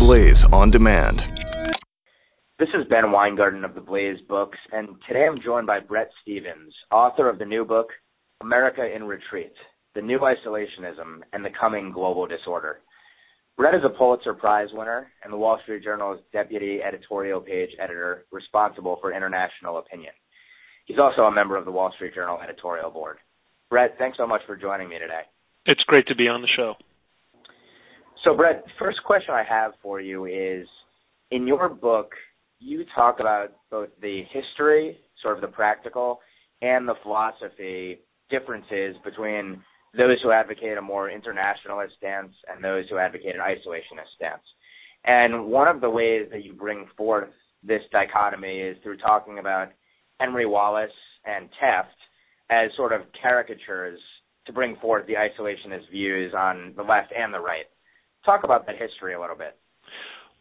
Blaze on demand. This is Ben Weingarten of the Blaze Books, and today I'm joined by Bret Stephens, author of the new book, America in Retreat The New Isolationism and the Coming Global Disorder. Bret is a Pulitzer Prize winner and the Wall Street Journal's deputy editorial page editor responsible for international opinion. He's also a member of the Wall Street Journal editorial board. Bret, thanks so much for joining me today. It's great to be on the show. So, Bret, first question I have for you is in your book, you talk about both the history, sort of the practical, and the philosophy differences between those who advocate a more internationalist stance and those who advocate an isolationist stance. And one of the ways that you bring forth this dichotomy is through talking about Henry Wallace and Taft as sort of caricatures to bring forth the isolationist views on the left and the right. Talk about that history a little bit.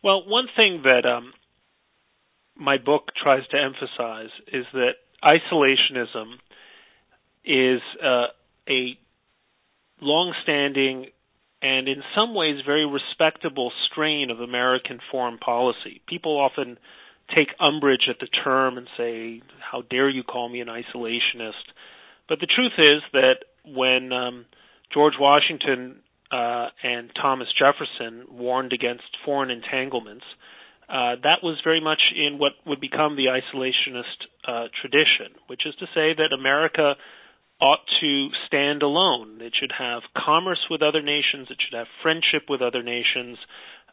Well, one thing that um, my book tries to emphasize is that isolationism is uh, a long-standing and in some ways very respectable strain of American foreign policy. People often take umbrage at the term and say, "How dare you call me an isolationist?" But the truth is that when um, George Washington uh, and Thomas Jefferson warned against foreign entanglements, uh, that was very much in what would become the isolationist uh, tradition, which is to say that America ought to stand alone. It should have commerce with other nations. It should have friendship with other nations.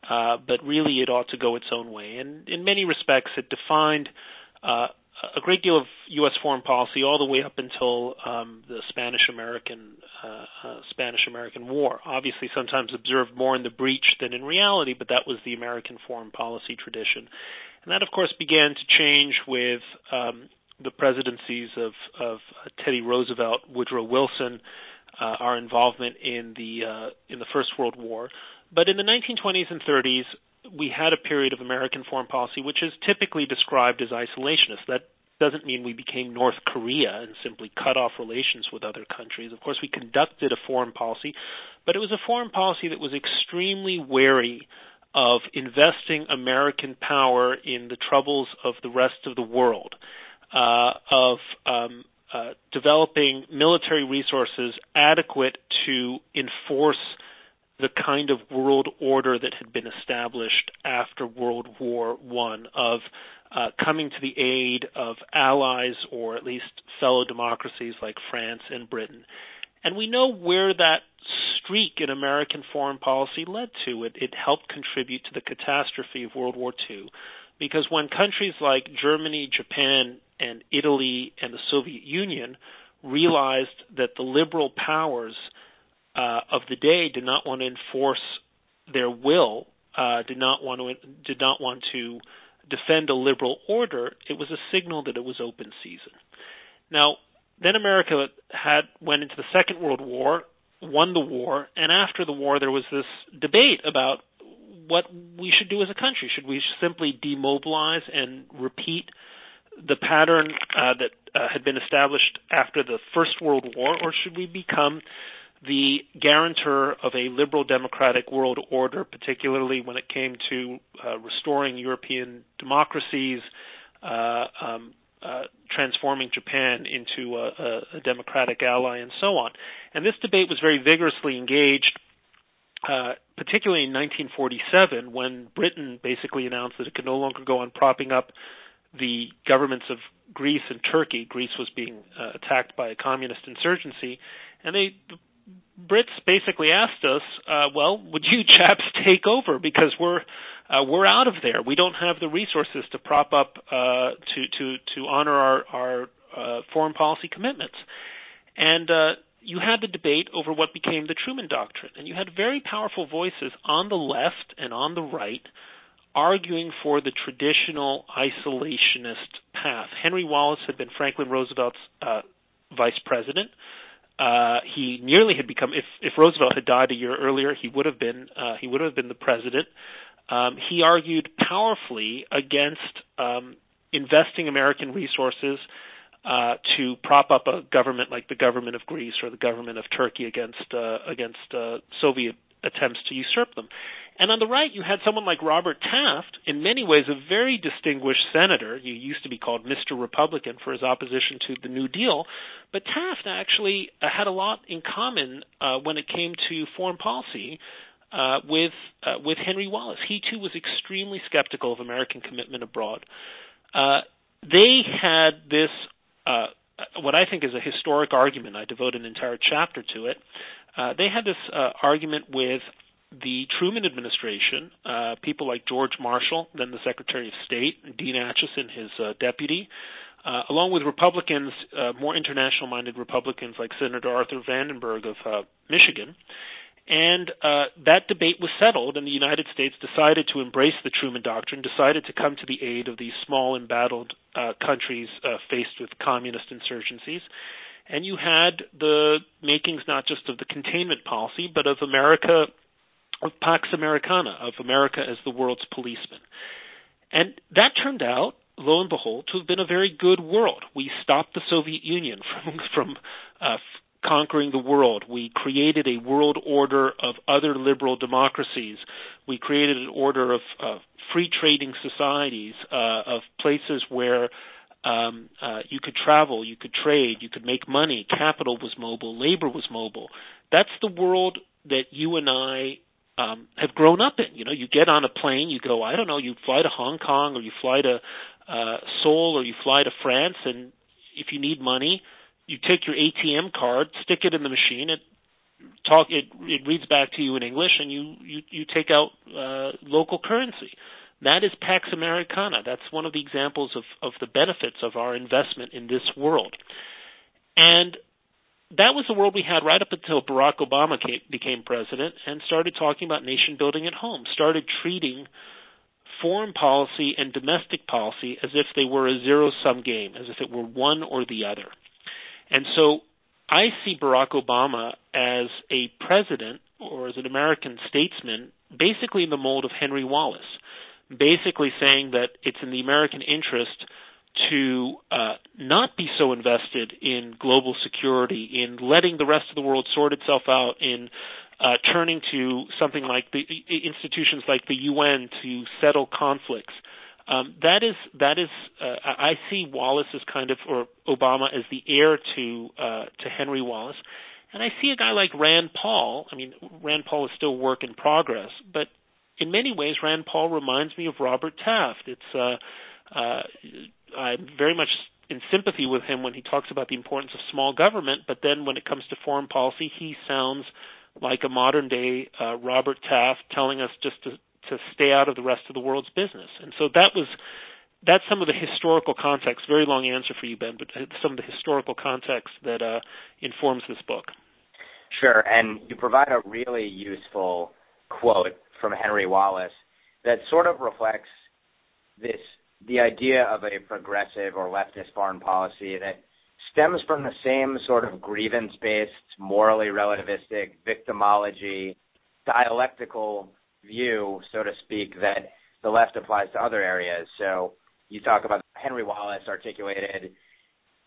Uh, but really, it ought to go its own way. And in many respects, it defined uh, a great deal of U.S. foreign policy all the way up until um, the Spanish-American uh, uh, Spanish-American War. Obviously, sometimes observed more in the breach than in reality, but that was the American foreign policy tradition. And that, of course, began to change with um, the presidencies of, of Teddy Roosevelt, Woodrow Wilson, uh, our involvement in the uh, in the First World War. But in the 1920s and 30s, we had a period of American foreign policy which is typically described as isolationist. That doesn't mean we became North Korea and simply cut off relations with other countries. Of course, we conducted a foreign policy, but it was a foreign policy that was extremely wary of investing American power in the troubles of the rest of the world uh, of um, uh, developing military resources adequate to enforce the kind of world order that had been established after World War One of uh, coming to the aid of allies or at least fellow democracies like France and Britain. And we know where that streak in American foreign policy led to. It, it helped contribute to the catastrophe of World War II because when countries like Germany, Japan, and Italy and the Soviet Union realized that the liberal powers uh, of the day did not want to enforce their will, uh, did not want to did not want to defend a liberal order. It was a signal that it was open season. Now, then America had went into the Second World War, won the war, and after the war there was this debate about what we should do as a country. Should we simply demobilize and repeat the pattern uh, that uh, had been established after the First World War, or should we become the guarantor of a liberal democratic world order, particularly when it came to uh, restoring European democracies, uh, um, uh, transforming Japan into a, a, democratic ally, and so on. And this debate was very vigorously engaged. Uh, particularly in 1947, when Britain basically announced that it could no longer go on propping up the governments of Greece and Turkey. Greece was being uh, attacked by a communist insurgency, and they the Brits basically asked us, uh, "Well, would you chaps take over because we're uh, we're out of there. We don't have the resources to prop up uh, to to to honor our our uh, foreign policy commitments." And uh, you had the debate over what became the Truman Doctrine, and you had very powerful voices on the left and on the right arguing for the traditional isolationist path. Henry Wallace had been Franklin Roosevelt's uh, vice president. Uh, he nearly had become if if Roosevelt had died a year earlier, he would have been uh, he would have been the president. Um, he argued powerfully against um, investing American resources uh, to prop up a government like the government of Greece or the government of Turkey against uh, against uh, Soviet attempts to usurp them. And on the right, you had someone like Robert Taft, in many ways a very distinguished senator. He used to be called Mr. Republican for his opposition to the New Deal. But Taft actually uh, had a lot in common uh, when it came to foreign policy uh, with uh, with Henry Wallace. He too was extremely skeptical of American commitment abroad. Uh, they had this uh, what I think is a historic argument. I devote an entire chapter to it. Uh, they had this uh, argument with the Truman administration, uh, people like George Marshall, then the Secretary of State, Dean Acheson, his uh, deputy, uh, along with Republicans, uh, more international minded Republicans like Senator Arthur Vandenberg of uh, Michigan. And uh, that debate was settled, and the United States decided to embrace the Truman Doctrine, decided to come to the aid of these small, embattled uh, countries uh, faced with communist insurgencies. And you had the makings not just of the containment policy, but of America, of Pax Americana, of America as the world's policeman. And that turned out, lo and behold, to have been a very good world. We stopped the Soviet Union from from uh, conquering the world. We created a world order of other liberal democracies. We created an order of free trading societies, uh, of places where um, uh, you could travel, you could trade, you could make money. Capital was mobile, labor was mobile. That's the world that you and I um, have grown up in. You know, you get on a plane, you go, I don't know, you fly to Hong Kong or you fly to uh, Seoul or you fly to France, and if you need money, you take your ATM card, stick it in the machine, it talk it it reads back to you in English, and you you you take out uh, local currency. That is Pax Americana. That's one of the examples of, of the benefits of our investment in this world. And that was the world we had right up until Barack Obama came, became president and started talking about nation building at home, started treating foreign policy and domestic policy as if they were a zero sum game, as if it were one or the other. And so I see Barack Obama as a president or as an American statesman basically in the mold of Henry Wallace basically saying that it's in the American interest to uh, not be so invested in global security, in letting the rest of the world sort itself out, in uh, turning to something like the institutions like the UN to settle conflicts. Um, that is that is uh, I see Wallace as kind of or Obama as the heir to uh, to Henry Wallace, and I see a guy like Rand Paul. I mean, Rand Paul is still work in progress, but in many ways, Rand Paul reminds me of Robert Taft. It's uh, uh, I'm very much in sympathy with him when he talks about the importance of small government, but then when it comes to foreign policy, he sounds like a modern day uh, Robert Taft telling us just to to stay out of the rest of the world's business. And so that was that's some of the historical context. Very long answer for you, Ben, but some of the historical context that uh, informs this book. Sure, and you provide a really useful quote from Henry Wallace that sort of reflects this the idea of a progressive or leftist foreign policy that stems from the same sort of grievance based, morally relativistic, victimology, dialectical view, so to speak, that the left applies to other areas. So you talk about Henry Wallace articulated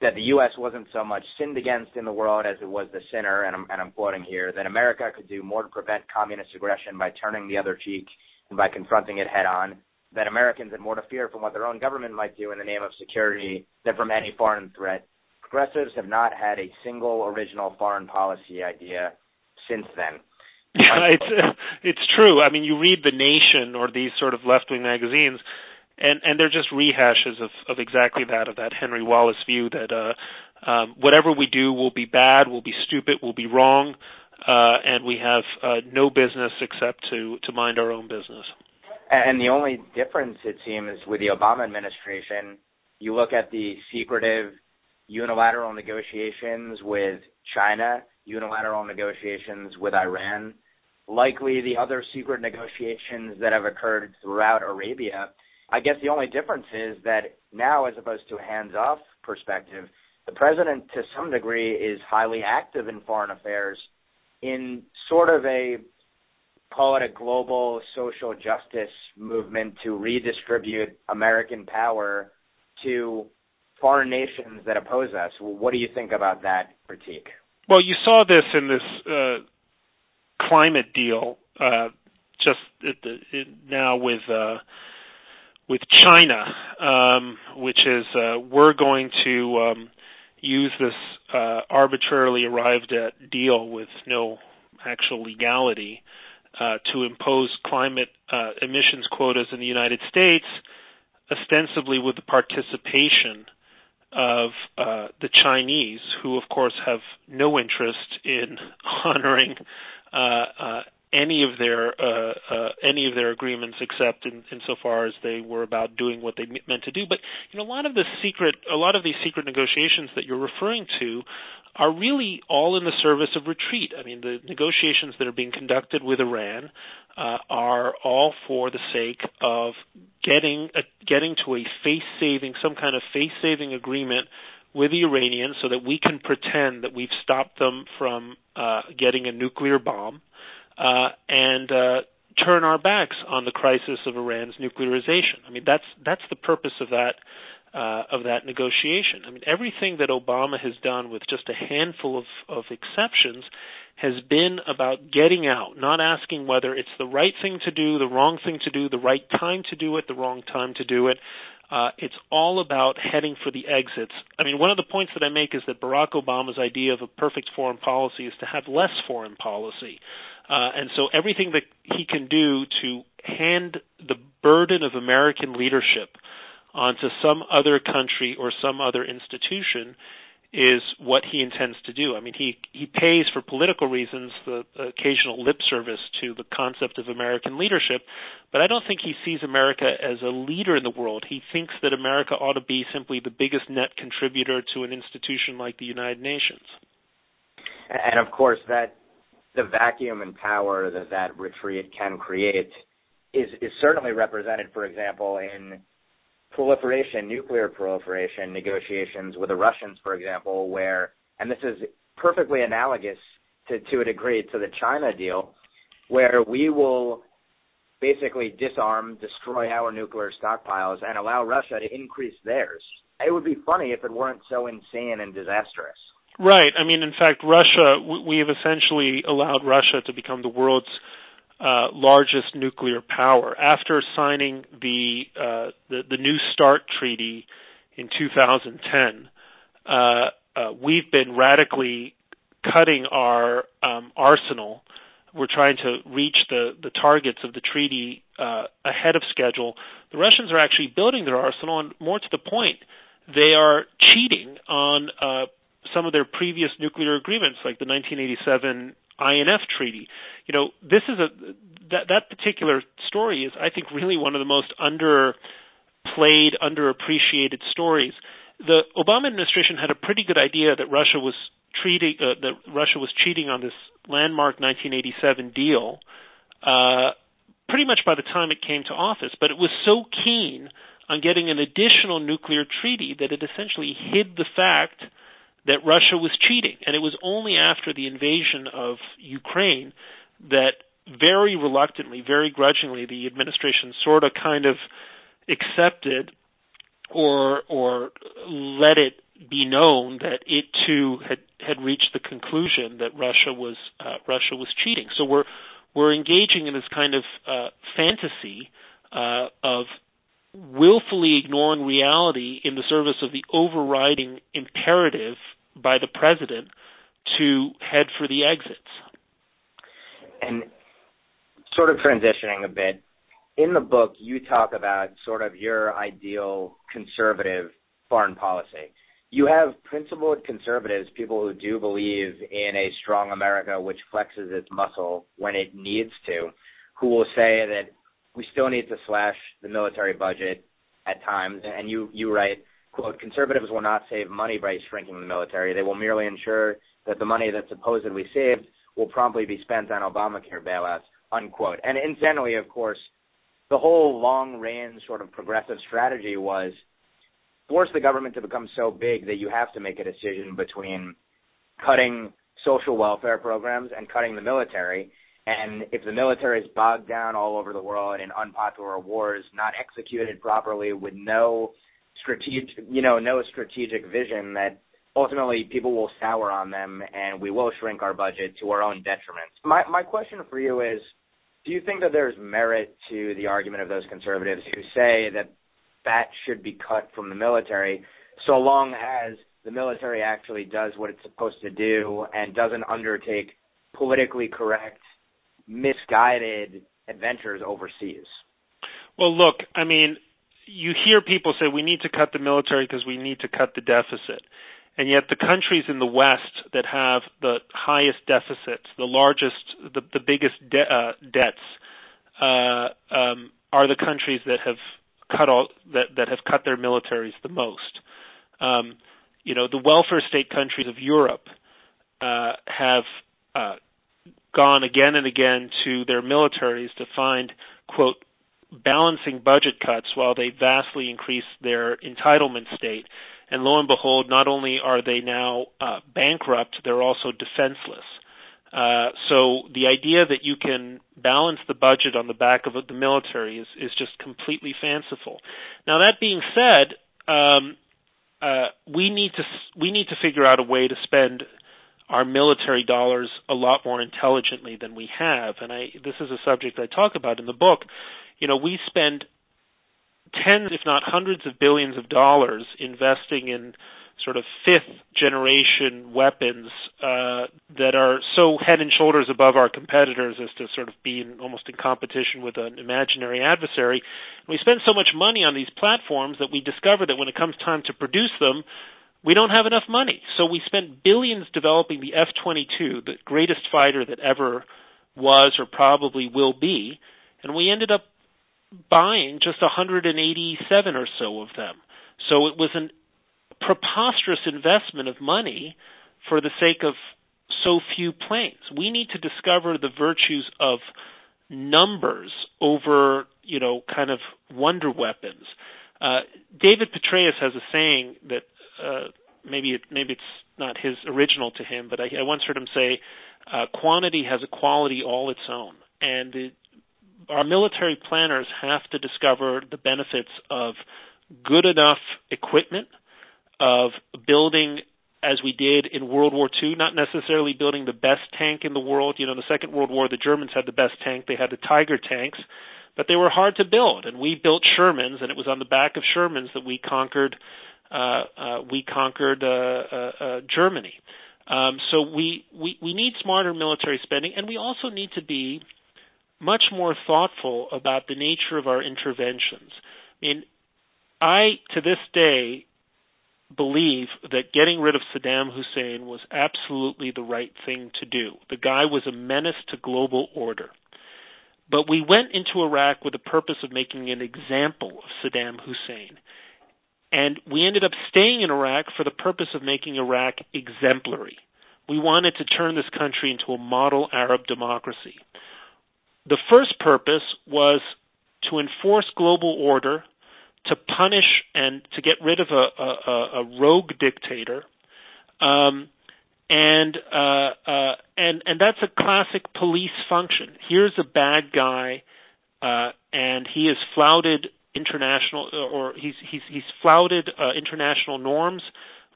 that the U.S. wasn't so much sinned against in the world as it was the sinner, and I'm, and I'm quoting here, that America could do more to prevent communist aggression by turning the other cheek and by confronting it head on, that Americans had more to fear from what their own government might do in the name of security than from any foreign threat. Progressives have not had a single original foreign policy idea since then. It's it's true. I mean, you read The Nation or these sort of left-wing magazines, and and they're just rehashes of of exactly that of that Henry Wallace view that uh, um, whatever we do will be bad, will be stupid, will be wrong, uh, and we have uh, no business except to to mind our own business. And the only difference, it seems, with the Obama administration, you look at the secretive unilateral negotiations with China, unilateral negotiations with Iran, likely the other secret negotiations that have occurred throughout Arabia I guess the only difference is that now, as opposed to a hands off perspective, the president, to some degree, is highly active in foreign affairs in sort of a call it a global social justice movement to redistribute American power to foreign nations that oppose us. What do you think about that critique? Well, you saw this in this uh, climate deal uh, just the, now with uh, with China, um, which is uh, we're going to um, use this uh, arbitrarily arrived at deal with no actual legality uh, to impose climate uh, emissions quotas in the United States, ostensibly with the participation of uh, the Chinese, who of course have no interest in honoring uh, uh, any of their uh, uh, any of their agreements, except in, insofar as they were about doing what they meant to do. But you know, a lot of the secret, a lot of these secret negotiations that you're referring to, are really all in the service of retreat. I mean, the negotiations that are being conducted with Iran uh, are all for the sake of getting a, getting to a face-saving, some kind of face-saving agreement with the Iranians, so that we can pretend that we've stopped them from uh, getting a nuclear bomb and uh, turn our backs on the crisis of Iran's nuclearization. I mean, that's that's the purpose of that uh, of that negotiation. I mean, everything that Obama has done, with just a handful of, of exceptions, has been about getting out, not asking whether it's the right thing to do, the wrong thing to do, the right time to do it, the wrong time to do it. Uh, it's all about heading for the exits. I mean, one of the points that I make is that Barack Obama's idea of a perfect foreign policy is to have less foreign policy. Uh, and so everything that he can do to hand the burden of American leadership onto some other country or some other institution is what he intends to do. I mean, he he pays for political reasons the occasional lip service to the concept of American leadership, but I don't think he sees America as a leader in the world. He thinks that America ought to be simply the biggest net contributor to an institution like the United Nations. And of course, that the vacuum and power that that retreat can create is is certainly represented, for example, in proliferation, nuclear proliferation negotiations with the Russians, for example, where and this is perfectly analogous to to a degree to the China deal, where we will basically disarm, destroy our nuclear stockpiles, and allow Russia to increase theirs. It would be funny if it weren't so insane and disastrous. Right. I mean, in fact, Russia, we have essentially allowed Russia to become the world's uh, largest nuclear power. After signing the, uh, the, the New START treaty in 2010, uh, uh, we've been radically cutting our um, arsenal. We're trying to reach the, the targets of the treaty uh, ahead of schedule. The Russians are actually building their arsenal, and more to the point, they are cheating on uh, some of their previous nuclear agreements, like the 1987 INF treaty. You know, this is a that that particular story is, I think, really one of the most underplayed, underappreciated stories. The Obama administration had a pretty good idea that Russia was treating uh, that Russia was cheating on this landmark 1987 deal. Uh, pretty much by the time it came to office, but it was so keen on getting an additional nuclear treaty that it essentially hid the fact that Russia was cheating. And it was only after the invasion of Ukraine that very reluctantly, very grudgingly, the administration sort of kind of accepted or or let it be known that it too had had reached the conclusion that Russia was uh, Russia was cheating. So we're we're engaging in this kind of uh, fantasy uh, of willfully ignoring reality in the service of the overriding imperative by the president to head for the exits. And sort of transitioning a bit, in the book, you talk about sort of your ideal conservative foreign policy. You have principled conservatives, people who do believe in a strong America which flexes its muscle when it needs to, who will say that we still need to slash the military budget at times. And you, you write, quote, conservatives will not save money by shrinking the military. They will merely ensure that the money that's supposedly saved will promptly be spent on Obamacare bailouts, unquote. And incidentally, of course, the whole long range sort of progressive strategy was force the government to become so big that you have to make a decision between cutting social welfare programs and cutting the military. And if the military is bogged down all over the world in unpopular wars, not executed properly, with no strategic, you know, no strategic vision that ultimately people will sour on them and we will shrink our budget to our own detriment. My my question for you is do you think that there's merit to the argument of those conservatives who say that that should be cut from the military so long as the military actually does what it's supposed to do and doesn't undertake politically correct, misguided adventures overseas? Well, look, I mean, you hear people say we need to cut the military because we need to cut the deficit. And yet the countries in the West that have the highest deficits, the largest, the, the biggest de- uh, debts, uh, um, are the countries that have cut all that that have cut their militaries the most. Um, you know, the welfare state countries of Europe uh, have uh, gone again and again to their militaries to find quote balancing budget cuts while they vastly increase their entitlement state. And lo and behold, not only are they now uh, bankrupt, they're also defenseless. Uh, so the idea that you can balance the budget on the back of the military is, is just completely fanciful. Now that being said, um, uh, we need to we need to figure out a way to spend our military dollars a lot more intelligently than we have. And I this is a subject I talk about in the book you know, we spend tens, if not hundreds of billions of dollars investing in sort of fifth generation weapons uh, that are so head and shoulders above our competitors as to sort of be in, almost in competition with an imaginary adversary. And we spend so much money on these platforms that we discover that when it comes time to produce them, we don't have enough money. So we spent billions developing the F 22, the greatest fighter that ever was or probably will be, and we ended up buying just 187 or so of them. So it was a preposterous investment of money for the sake of so few planes. We need to discover the virtues of numbers over, you know, kind of wonder weapons. Uh, David Petraeus has a saying that uh, maybe it, maybe it's not his original to him, but I, I once heard him say, uh, "Quantity has a quality all its own," and it, our military planners have to discover the benefits of good enough equipment, of building as we did in World War II, not necessarily building the best tank in the world. You know, in the Second World War, the Germans had the best tank. They had the Tiger tanks, but they were hard to build. And we built Shermans, and it was on the back of Shermans that we conquered. Uh, we conquered uh, uh, uh, Germany. Um, so we, we we need smarter military spending, and we also need to be much more thoughtful about the nature of our interventions. I mean, I, to this day, believe that getting rid of Saddam Hussein was absolutely the right thing to do. The guy was a menace to global order. But we went into Iraq with the purpose of making an example of Saddam Hussein. And we ended up staying in Iraq for the purpose of making Iraq exemplary. We wanted to turn this country into a model Arab democracy. The first purpose was to enforce global order, to punish and to get rid of a, a, a rogue dictator, um, and uh, uh, and and that's a classic police function. Here's a bad guy, uh, and he has flouted international or he's he's he's flouted uh, international norms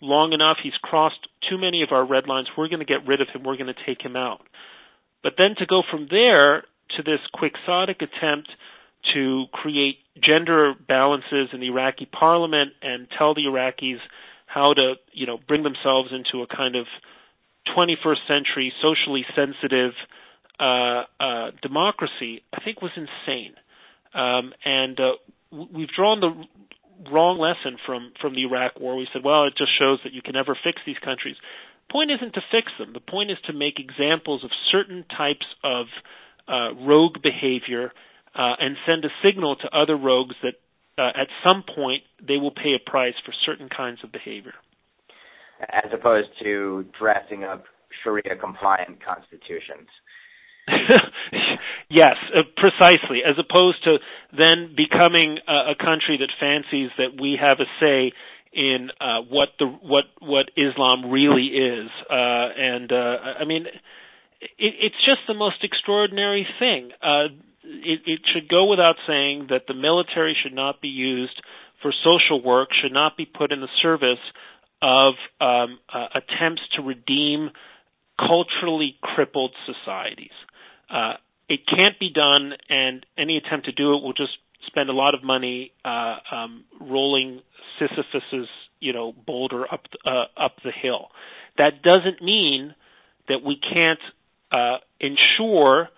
long enough. He's crossed too many of our red lines. We're going to get rid of him. We're going to take him out. But then to go from there to this quixotic attempt to create gender balances in the Iraqi parliament and tell the Iraqis how to, you know, bring themselves into a kind of 21st century socially sensitive uh, uh, democracy, I think was insane. Um, and uh, we've drawn the wrong lesson from from the Iraq War. We said, well, it just shows that you can never fix these countries. The point isn't to fix them. The point is to make examples of certain types of uh, rogue behavior uh, and send a signal to other rogues that uh, at some point they will pay a price for certain kinds of behavior. As opposed to drafting up Sharia compliant constitutions. yes, uh, precisely. As opposed to then becoming a, a, country that fancies that we have a say in uh, what the what what Islam really is, uh, and uh, I mean, it, it's just the most extraordinary thing. Uh, it, it should go without saying that the military should not be used for social work, should not be put in the service of um, uh, attempts to redeem culturally crippled societies. Uh, it can't be done, and any attempt to do it will just spend a lot of money uh, um, rolling Sisyphus's you know boulder up uh, up the hill. That doesn't mean that we can't uh, ensure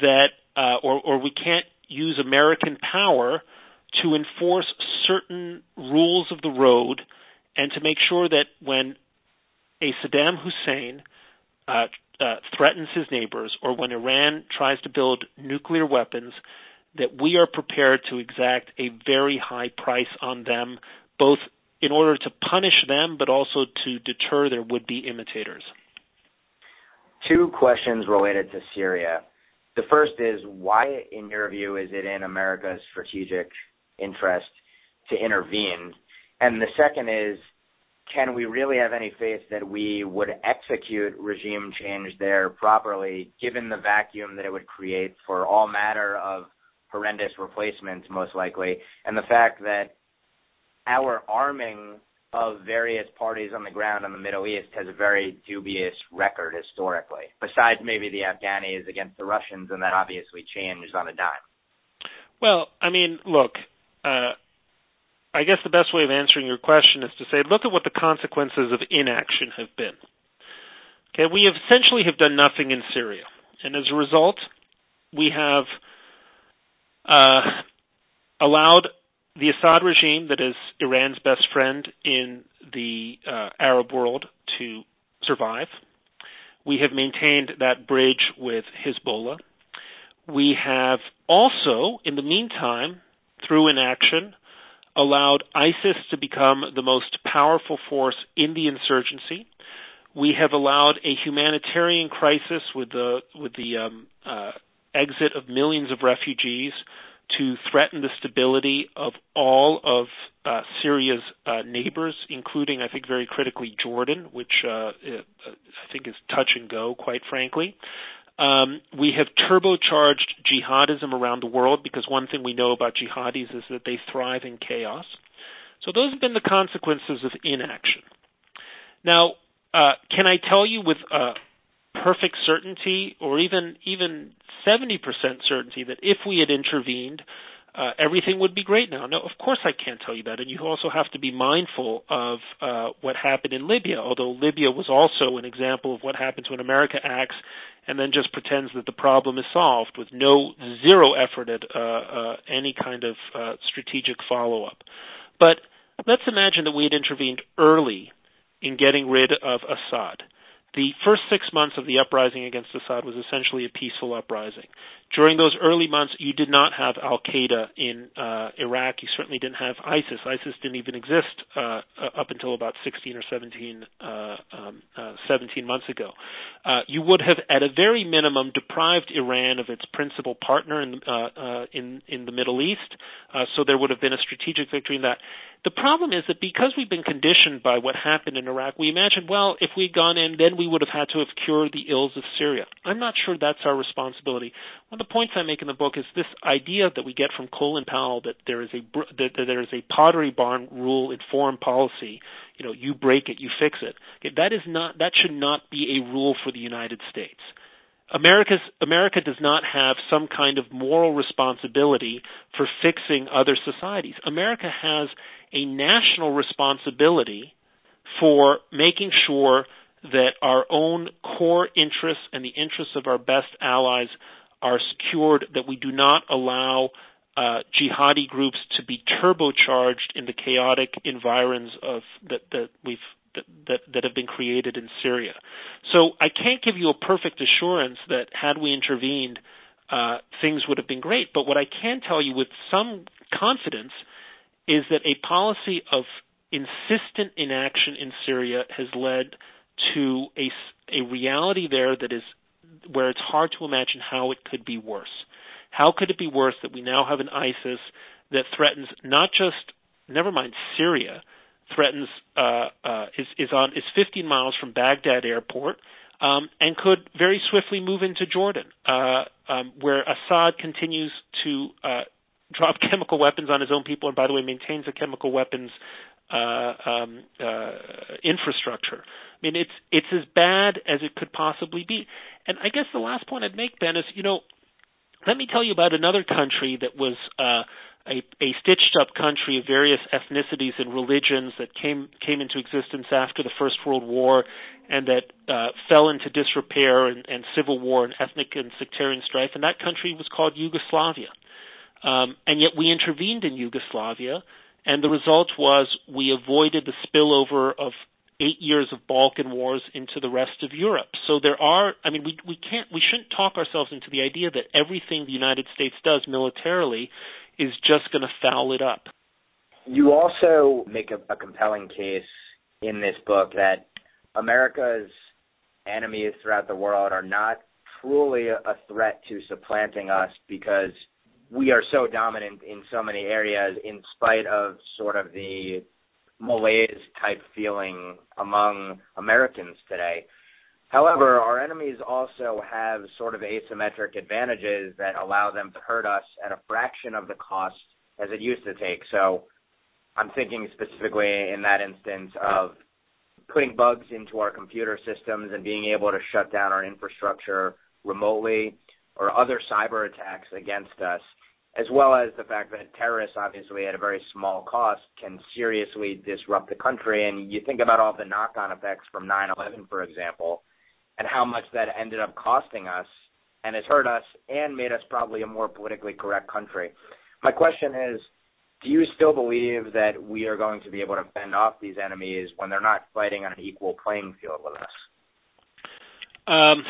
that uh, or or we can't use American power to enforce certain rules of the road and to make sure that when a Saddam Hussein uh, uh, threatens his neighbors or when Iran tries to build nuclear weapons, that we are prepared to exact a very high price on them, both in order to punish them but also to deter their would be imitators. Two questions related to Syria. The first is why, in your view, is it in America's strategic interest to intervene? And the second is can we really have any faith that we would execute regime change there properly, given the vacuum that it would create for all matter of horrendous replacements, most likely, and the fact that our arming of various parties on the ground in the Middle East has a very dubious record historically, besides maybe the Afghanis against the Russians, and that obviously changed on a dime. Well, I mean, look, uh, I guess the best way of answering your question is to say, look at what the consequences of inaction have been. Okay, we essentially have done nothing in Syria, and as a result, we have uh, allowed the Assad regime, that is Iran's best friend in the uh, Arab world, to survive. We have maintained that bridge with Hezbollah. We have also, in the meantime, through inaction, allowed ISIS to become the most powerful force in the insurgency. We have allowed a humanitarian crisis with the with the um, uh, exit of millions of refugees to threaten the stability of all of uh, Syria's uh, neighbors, including, I think, very critically Jordan, which uh, uh I think is touch and go, quite frankly. Um, we have turbocharged jihadism around the world because one thing we know about jihadis is that they thrive in chaos. So those have been the consequences of inaction. Now, uh, can I tell you with uh, perfect certainty, or even even 70% certainty, that if we had intervened, uh, everything would be great now. No, of course I can't tell you that, and you also have to be mindful of uh, what happened in Libya. Although Libya was also an example of what happens when America acts and then just pretends that the problem is solved with no zero effort at uh, uh, any kind of uh, strategic follow up. But let's imagine that we had intervened early in getting rid of Assad. The first six months of the uprising against Assad was essentially a peaceful uprising. During those early months, you did not have Al Qaeda in uh, Iraq. You certainly didn't have ISIS. ISIS didn't even exist uh, up until about 16 or 17, uh, um, uh, 17 months ago. Uh, you would have, at a very minimum, deprived Iran of its principal partner in uh, in in the Middle East. So there would have been a strategic victory in that. The problem is that because we've been conditioned by what happened in Iraq, we imagine, well, if we'd gone in, then we would have had to have cured the ills of Syria. I'm not sure that's our responsibility. One the points I make in the book is this idea that we get from Colin Powell that there is a that, there is a pottery barn rule in foreign policy. You know, you break it, you fix it. Okay, that is not that should not be a rule for the United States. America's, America does not have some kind of moral responsibility for fixing other societies. America has a national responsibility for making sure that our own core interests and the interests of our best allies are secured, that we do not allow uh, jihadi groups to be turbocharged in the chaotic environs of that, that we've that, that, that have been created in Syria. So I can't give you a perfect assurance that had we intervened, uh, things would have been great. But what I can tell you with some confidence is that a policy of insistent inaction in Syria has led to a, a reality there that is where it's hard to imagine how it could be worse. How could it be worse that we now have an ISIS that threatens not just, never mind Syria, threatens uh, uh, is is on is 15 miles from Baghdad airport, um, and could very swiftly move into Jordan, uh, um, where Assad continues to uh, drop chemical weapons on his own people, and by the way, maintains a chemical weapons um, uh, infrastructure. I mean, it's it's as bad as it could possibly be. And I guess the last point I'd make, Ben, is you know, let me tell you about another country that was uh, a, a stitched up country of various ethnicities and religions that came came into existence after the First World War and that uh, fell into disrepair and, and civil war and ethnic and sectarian strife, and that country was called Yugoslavia. Um, and yet we intervened in Yugoslavia, and the result was we avoided the spillover of eight years of Balkan wars into the rest of Europe. So there are, I mean, we we can't, we shouldn't talk ourselves into the idea that everything the United States does militarily is just going to foul it up. You also make a, a compelling case in this book that America's enemies throughout the world are not truly a, a threat to supplanting us because we are so dominant in so many areas in spite of sort of the malaise type feeling among Americans today. However, our enemies also have sort of asymmetric advantages that allow them to hurt us at a fraction of the cost as it used to take. So I'm thinking specifically in that instance of putting bugs into our computer systems and being able to shut down our infrastructure remotely or other cyber attacks against us as well as the fact that terrorists, obviously, at a very small cost, can seriously disrupt the country. And you think about all the knock on effects from 9 11, for example, and how much that ended up costing us and has hurt us and made us probably a more politically correct country. My question is do you still believe that we are going to be able to fend off these enemies when they're not fighting on an equal playing field with us? Um,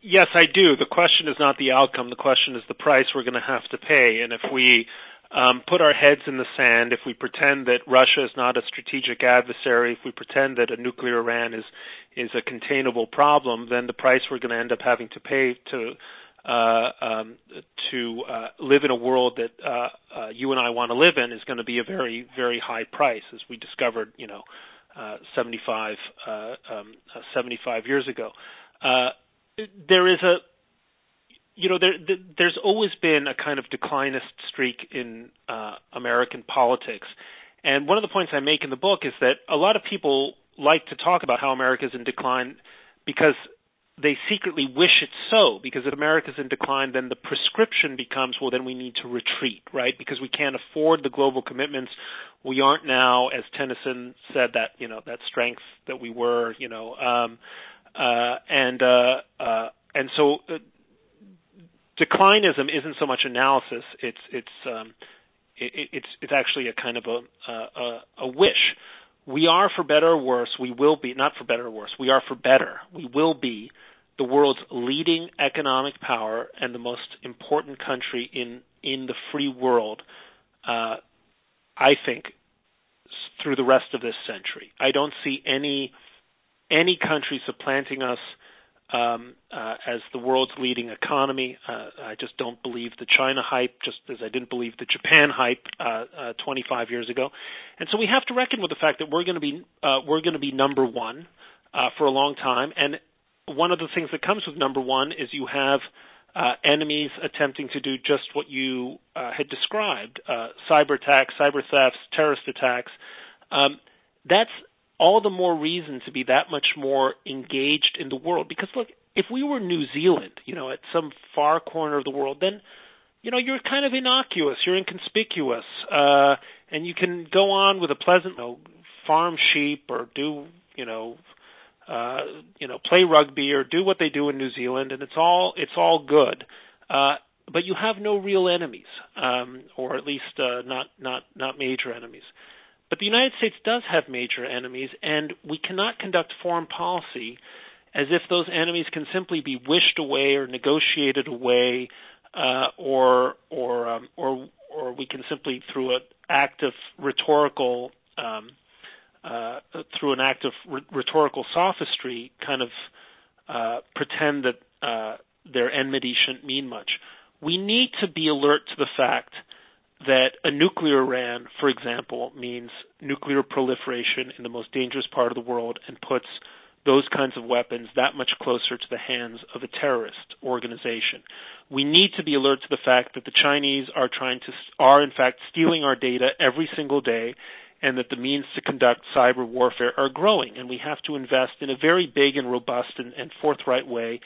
yes, I do. The question is not the outcome. The question is the price we're going to have to pay. And if we um, put our heads in the sand, if we pretend that Russia is not a strategic adversary, if we pretend that a nuclear Iran is is a containable problem, then the price we're going to end up having to pay to uh, um, to uh, live in a world that uh, uh, you and I want to live in is going to be a very very high price, as we discovered, you know, uh, 75 uh, um, uh, 75 years ago. Uh, there is a you know there, there's always been a kind of declinist streak in uh, American politics, and one of the points I make in the book is that a lot of people like to talk about how America is in decline because they secretly wish it's so because if America's in decline then the prescription becomes well then we need to retreat right? Because we can't afford the global commitments. We aren't now as Tennyson said that you know that strength that we were you know um and uh, uh, and so uh, declinism isn't so much analysis; it's it's um, it, it's it's actually a kind of a, a a wish. We are, for better or worse, we will be not for better or worse. We are for better. We will be the world's leading economic power and the most important country in in the free world. Uh, I think through the rest of this century. I don't see any any country supplanting us um, uh, as the world's leading economy. Uh, I just don't believe the China hype, just as I didn't believe the Japan hype uh, uh, 25 years ago. And so we have to reckon with the fact that we're going to be uh, we're going to be number one uh, for a long time. And one of the things that comes with number one is you have uh, enemies attempting to do just what you had described: uh, cyber attacks, cyber thefts, terrorist attacks. Um, that's all the more reason to be that much more engaged in the world. Because look, if we were New Zealand, you know, at some far corner of the world, then you know you're kind of innocuous, you're inconspicuous, uh, and you can go on with a pleasant, you know, farm sheep or do you know, uh, you know, play rugby or do what they do in New Zealand, and it's all it's all good. Uh, but you have no real enemies, um, or at least uh, not not not major enemies. But the United States does have major enemies, and we cannot conduct foreign policy as if those enemies can simply be wished away or negotiated away, uh, or or um, or or we can simply through an act of rhetorical um, uh, through an act of r- rhetorical sophistry kind of uh, pretend that uh, their enmity shouldn't mean much. We need to be alert to the fact that a nuclear Iran, for example, means nuclear proliferation in the most dangerous part of the world and puts those kinds of weapons that much closer to the hands of a terrorist organization. We need to be alert to the fact that the Chinese are trying to are in fact stealing our data every single day and that the means to conduct cyber warfare are growing and we have to invest in a very big and robust and, and forthright way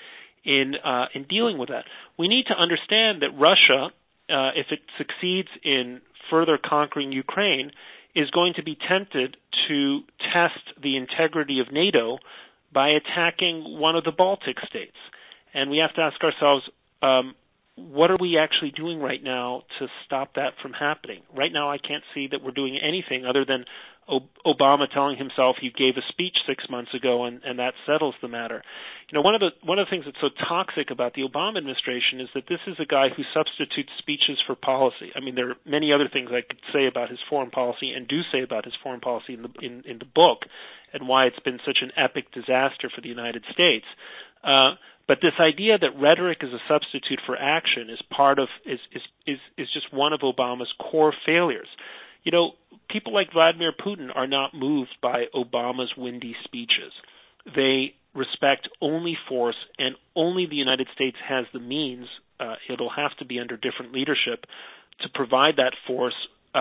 in uh, in dealing with that. We need to understand that Russia, uh, if it succeeds in further conquering Ukraine, is going to be tempted to test the integrity of NATO by attacking one of the Baltic states. And we have to ask ourselves, um, what are we actually doing right now to stop that from happening? Right now, I can't see that we're doing anything other than Obama telling himself he gave a speech six months ago and, and that settles the matter. You know, one of the one of the things that's so toxic about the Obama administration is that this is a guy who substitutes speeches for policy. I mean, there are many other things I could say about his foreign policy and do say about his foreign policy in the in, in the book and why it's been such an epic disaster for the United States. Uh, but this idea that rhetoric is a substitute for action is part of is is is, is just one of Obama's core failures. You know, people like Vladimir Putin are not moved by Obama's windy speeches. They respect only force, and only the United States has the means. Uh, it'll have to be under different leadership to provide that force uh,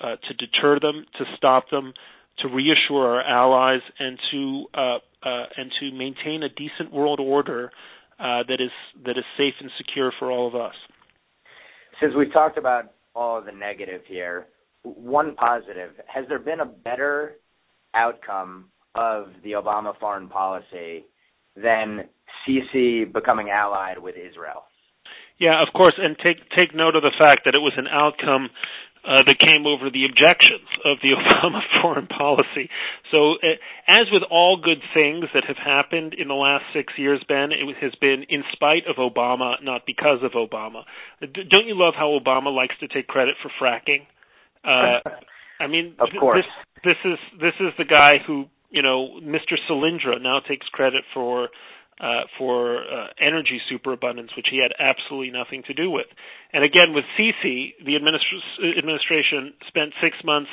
uh, to deter them, to stop them, to reassure our allies, and to uh, uh, and to maintain a decent world order uh, that is that is safe and secure for all of us. Since we've talked about all of the negative here, one positive: has there been a better outcome of the Obama foreign policy than Sisi becoming allied with Israel? Yeah, of course, and take take note of the fact that it was an outcome uh, that came over the objections of the Obama foreign policy. So, uh, as with all good things that have happened in the last six years, Ben, it has been in spite of Obama, not because of Obama. Don't you love how Obama likes to take credit for fracking? Uh, I mean, of course. This, this is this is the guy who you know, Mr. Solyndra now takes credit for uh, for uh, energy superabundance, which he had absolutely nothing to do with. And again, with Sisi, the administ- administration spent six months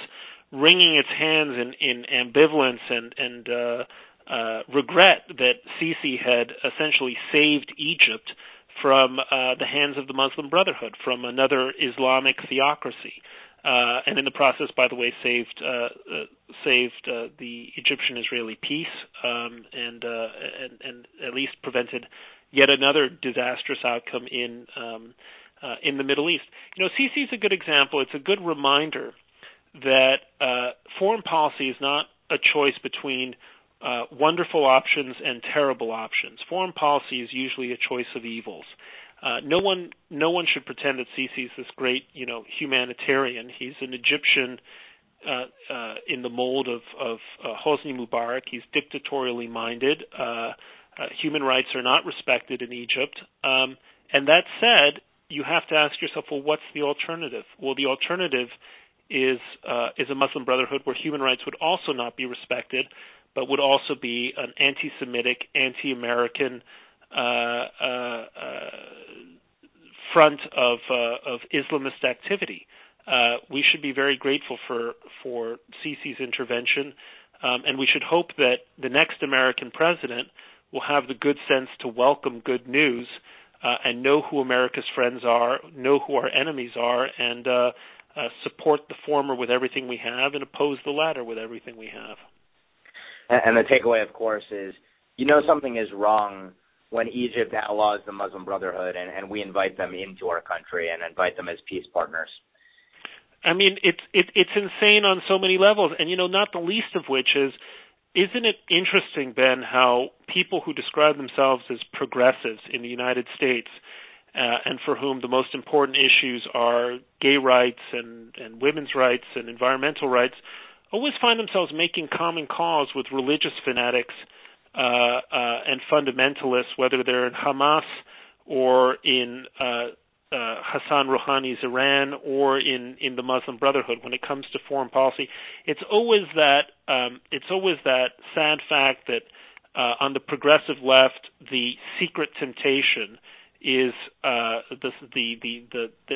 wringing its hands in, in ambivalence and, and uh, uh, regret that Sisi had essentially saved Egypt from uh, the hands of the Muslim Brotherhood, from another Islamic theocracy uh, and in the process, by the way, saved uh, uh, saved uh, the Egyptian-Israeli peace, um, and, uh, and and at least prevented yet another disastrous outcome in um, uh, in the Middle East. You know, Sisi is a good example. It's a good reminder that uh, foreign policy is not a choice between uh, wonderful options and terrible options. Foreign policy is usually a choice of evils. Uh, no one, no one should pretend that Sisi is this great, you know, humanitarian. He's an Egyptian uh, uh, in the mold of, of uh, Hosni Mubarak. He's dictatorially minded. Uh, uh, human rights are not respected in Egypt. Um, and that said, you have to ask yourself, well, what's the alternative? Well, the alternative is uh, is a Muslim Brotherhood where human rights would also not be respected, but would also be an anti-Semitic, anti-American, front of uh, of Islamist activity. we should be very grateful for for Sisi's intervention, um, and we should hope that the next American president will have the good sense to welcome good news uh, and know who America's friends are, know who our enemies are, and uh, uh, support the former with everything we have and oppose the latter with everything we have. And the takeaway, of course, is you know something is wrong when Egypt outlaws the Muslim Brotherhood and, and we invite them into our country and invite them as peace partners. I mean, it's it, it's insane on so many levels, and you know, not the least of which is, isn't it interesting, Ben, how people who describe themselves as progressives in the United States, uh, and for whom the most important issues are gay rights and and women's rights and environmental rights, always find themselves making common cause with religious fanatics and fundamentalists, whether they're in Hamas or in uh, uh, Hassan Rouhani's Iran or in in the Muslim Brotherhood when it comes to foreign policy. It's always that um, it's always that sad fact that uh, on the progressive left, the secret temptation is uh, the the the the,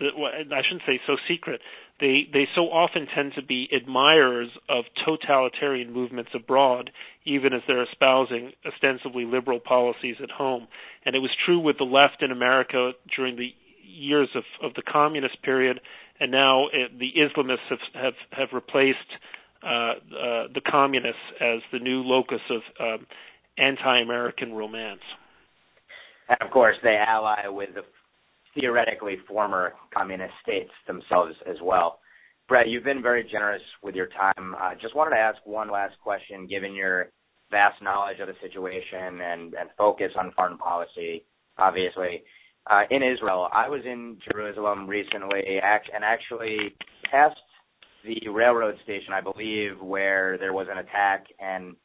well, I shouldn't say so secret. They they so often tend to be admirers of totalitarian movements abroad, even as they're espousing ostensibly liberal policies at home. And it was true with the left in America during the years of, of the communist period, and now it, the Islamists have have, have replaced uh, uh, the communists as the new locus of um, anti-American romance. and of course they ally with the theoretically former communist states themselves as well. Bret, you've been very generous with your time. I just wanted to ask one last question, given your vast knowledge of the situation and, and focus on foreign policy, obviously. Uh, in Israel, I was in Jerusalem recently and actually passed the railroad station, I believe, where there was an attack and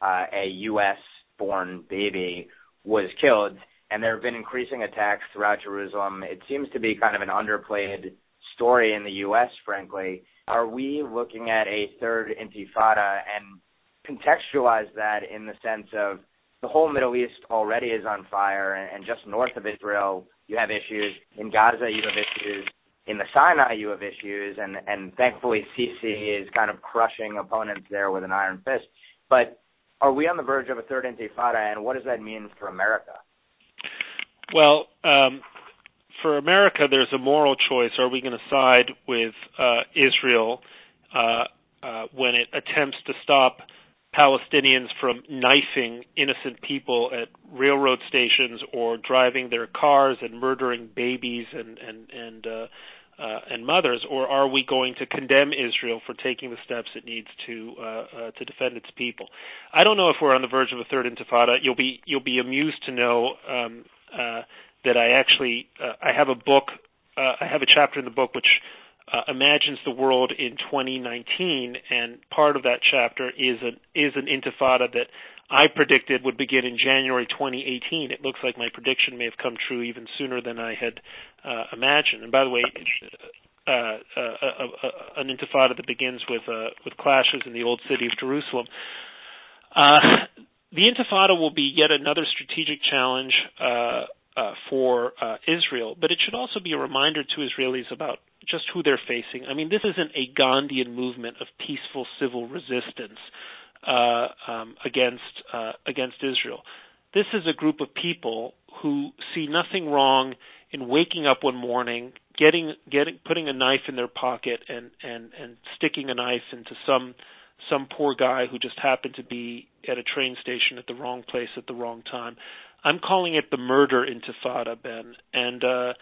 uh, a U.S. born baby was killed. And there have been increasing attacks throughout Jerusalem. It seems to be kind of an underplayed story in the U.S., frankly. Are we looking at a third intifada and contextualize that in the sense of the whole Middle East already is on fire, and just north of Israel, you have issues. In Gaza, you have issues. In the Sinai, you have issues, and and thankfully, Sisi is kind of crushing opponents there with an iron fist. But are we on the verge of a third intifada, and what does that mean for America? Well, um, for America, there's a moral choice. Are we going to side with uh, Israel uh, uh, when it attempts to stop Palestinians from knifing innocent people at railroad stations or driving their cars and murdering babies and and and uh, uh, and mothers, or are we going to condemn Israel for taking the steps it needs to uh, uh, to defend its people? I don't know if we're on the verge of a third intifada. You'll be you'll be amused to know um, uh, that I actually uh, I have a book. Uh, I have a chapter in the book which uh, imagines the world in 2019, and part of that chapter is an is an intifada that I predicted would begin in January 2018. It looks like my prediction may have come true even sooner than I had uh, imagined. And by the way, uh, uh, uh, uh, an intifada that begins with uh, with clashes in the old city of Jerusalem. The intifada will be yet another strategic challenge uh, uh, for uh, Israel, but it should also be a reminder to Israelis about just who they're facing. I mean, this isn't a Gandhian movement of peaceful civil resistance uh, um, against uh, against Israel. This is a group of people who see nothing wrong in waking up one morning, getting getting putting a knife in their pocket and and and sticking a knife into some some poor guy who just happened to be at a train station at the wrong place at the wrong time. I'm calling it the murder intifada, Ben. And uh,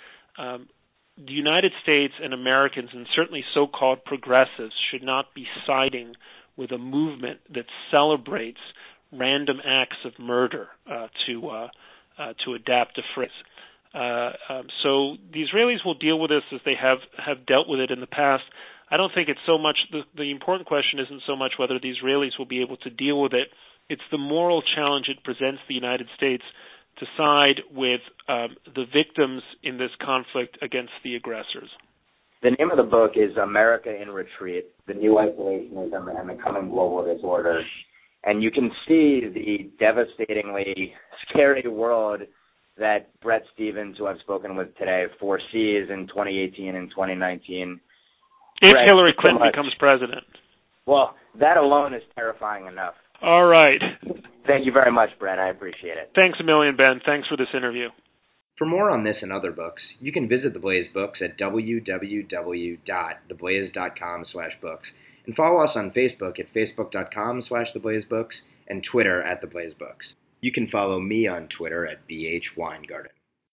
um, the United States and Americans, and certainly so-called progressives, should not be siding with a movement that celebrates random acts of murder, uh, to uh, uh, to adapt a phrase. Uh, um, so the Israelis will deal with this as they have have dealt with it in the past. I don't think it's so much the, the important question isn't so much whether the Israelis will be able to deal with it. It's the moral challenge it presents the United States to side with um, the victims in this conflict against the aggressors. The name of the book is America in Retreat The New Isolationism and the Coming Global Disorder. And you can see the devastatingly scary world that Bret Stephens, who I've spoken with today, foresees in 2018 and 2019. If Bret, Hillary Clinton so becomes president. Well, that alone is terrifying enough. All right. Thank you very much, Bret. I appreciate it. Thanks a million, Ben. Thanks for this interview. For more on this and other books, you can visit The Blaze Books at www.theblaze.com slash books and follow us on Facebook at facebook.com slash theblazebooks and Twitter at theblaze books. You can follow me on Twitter at bhweingarten.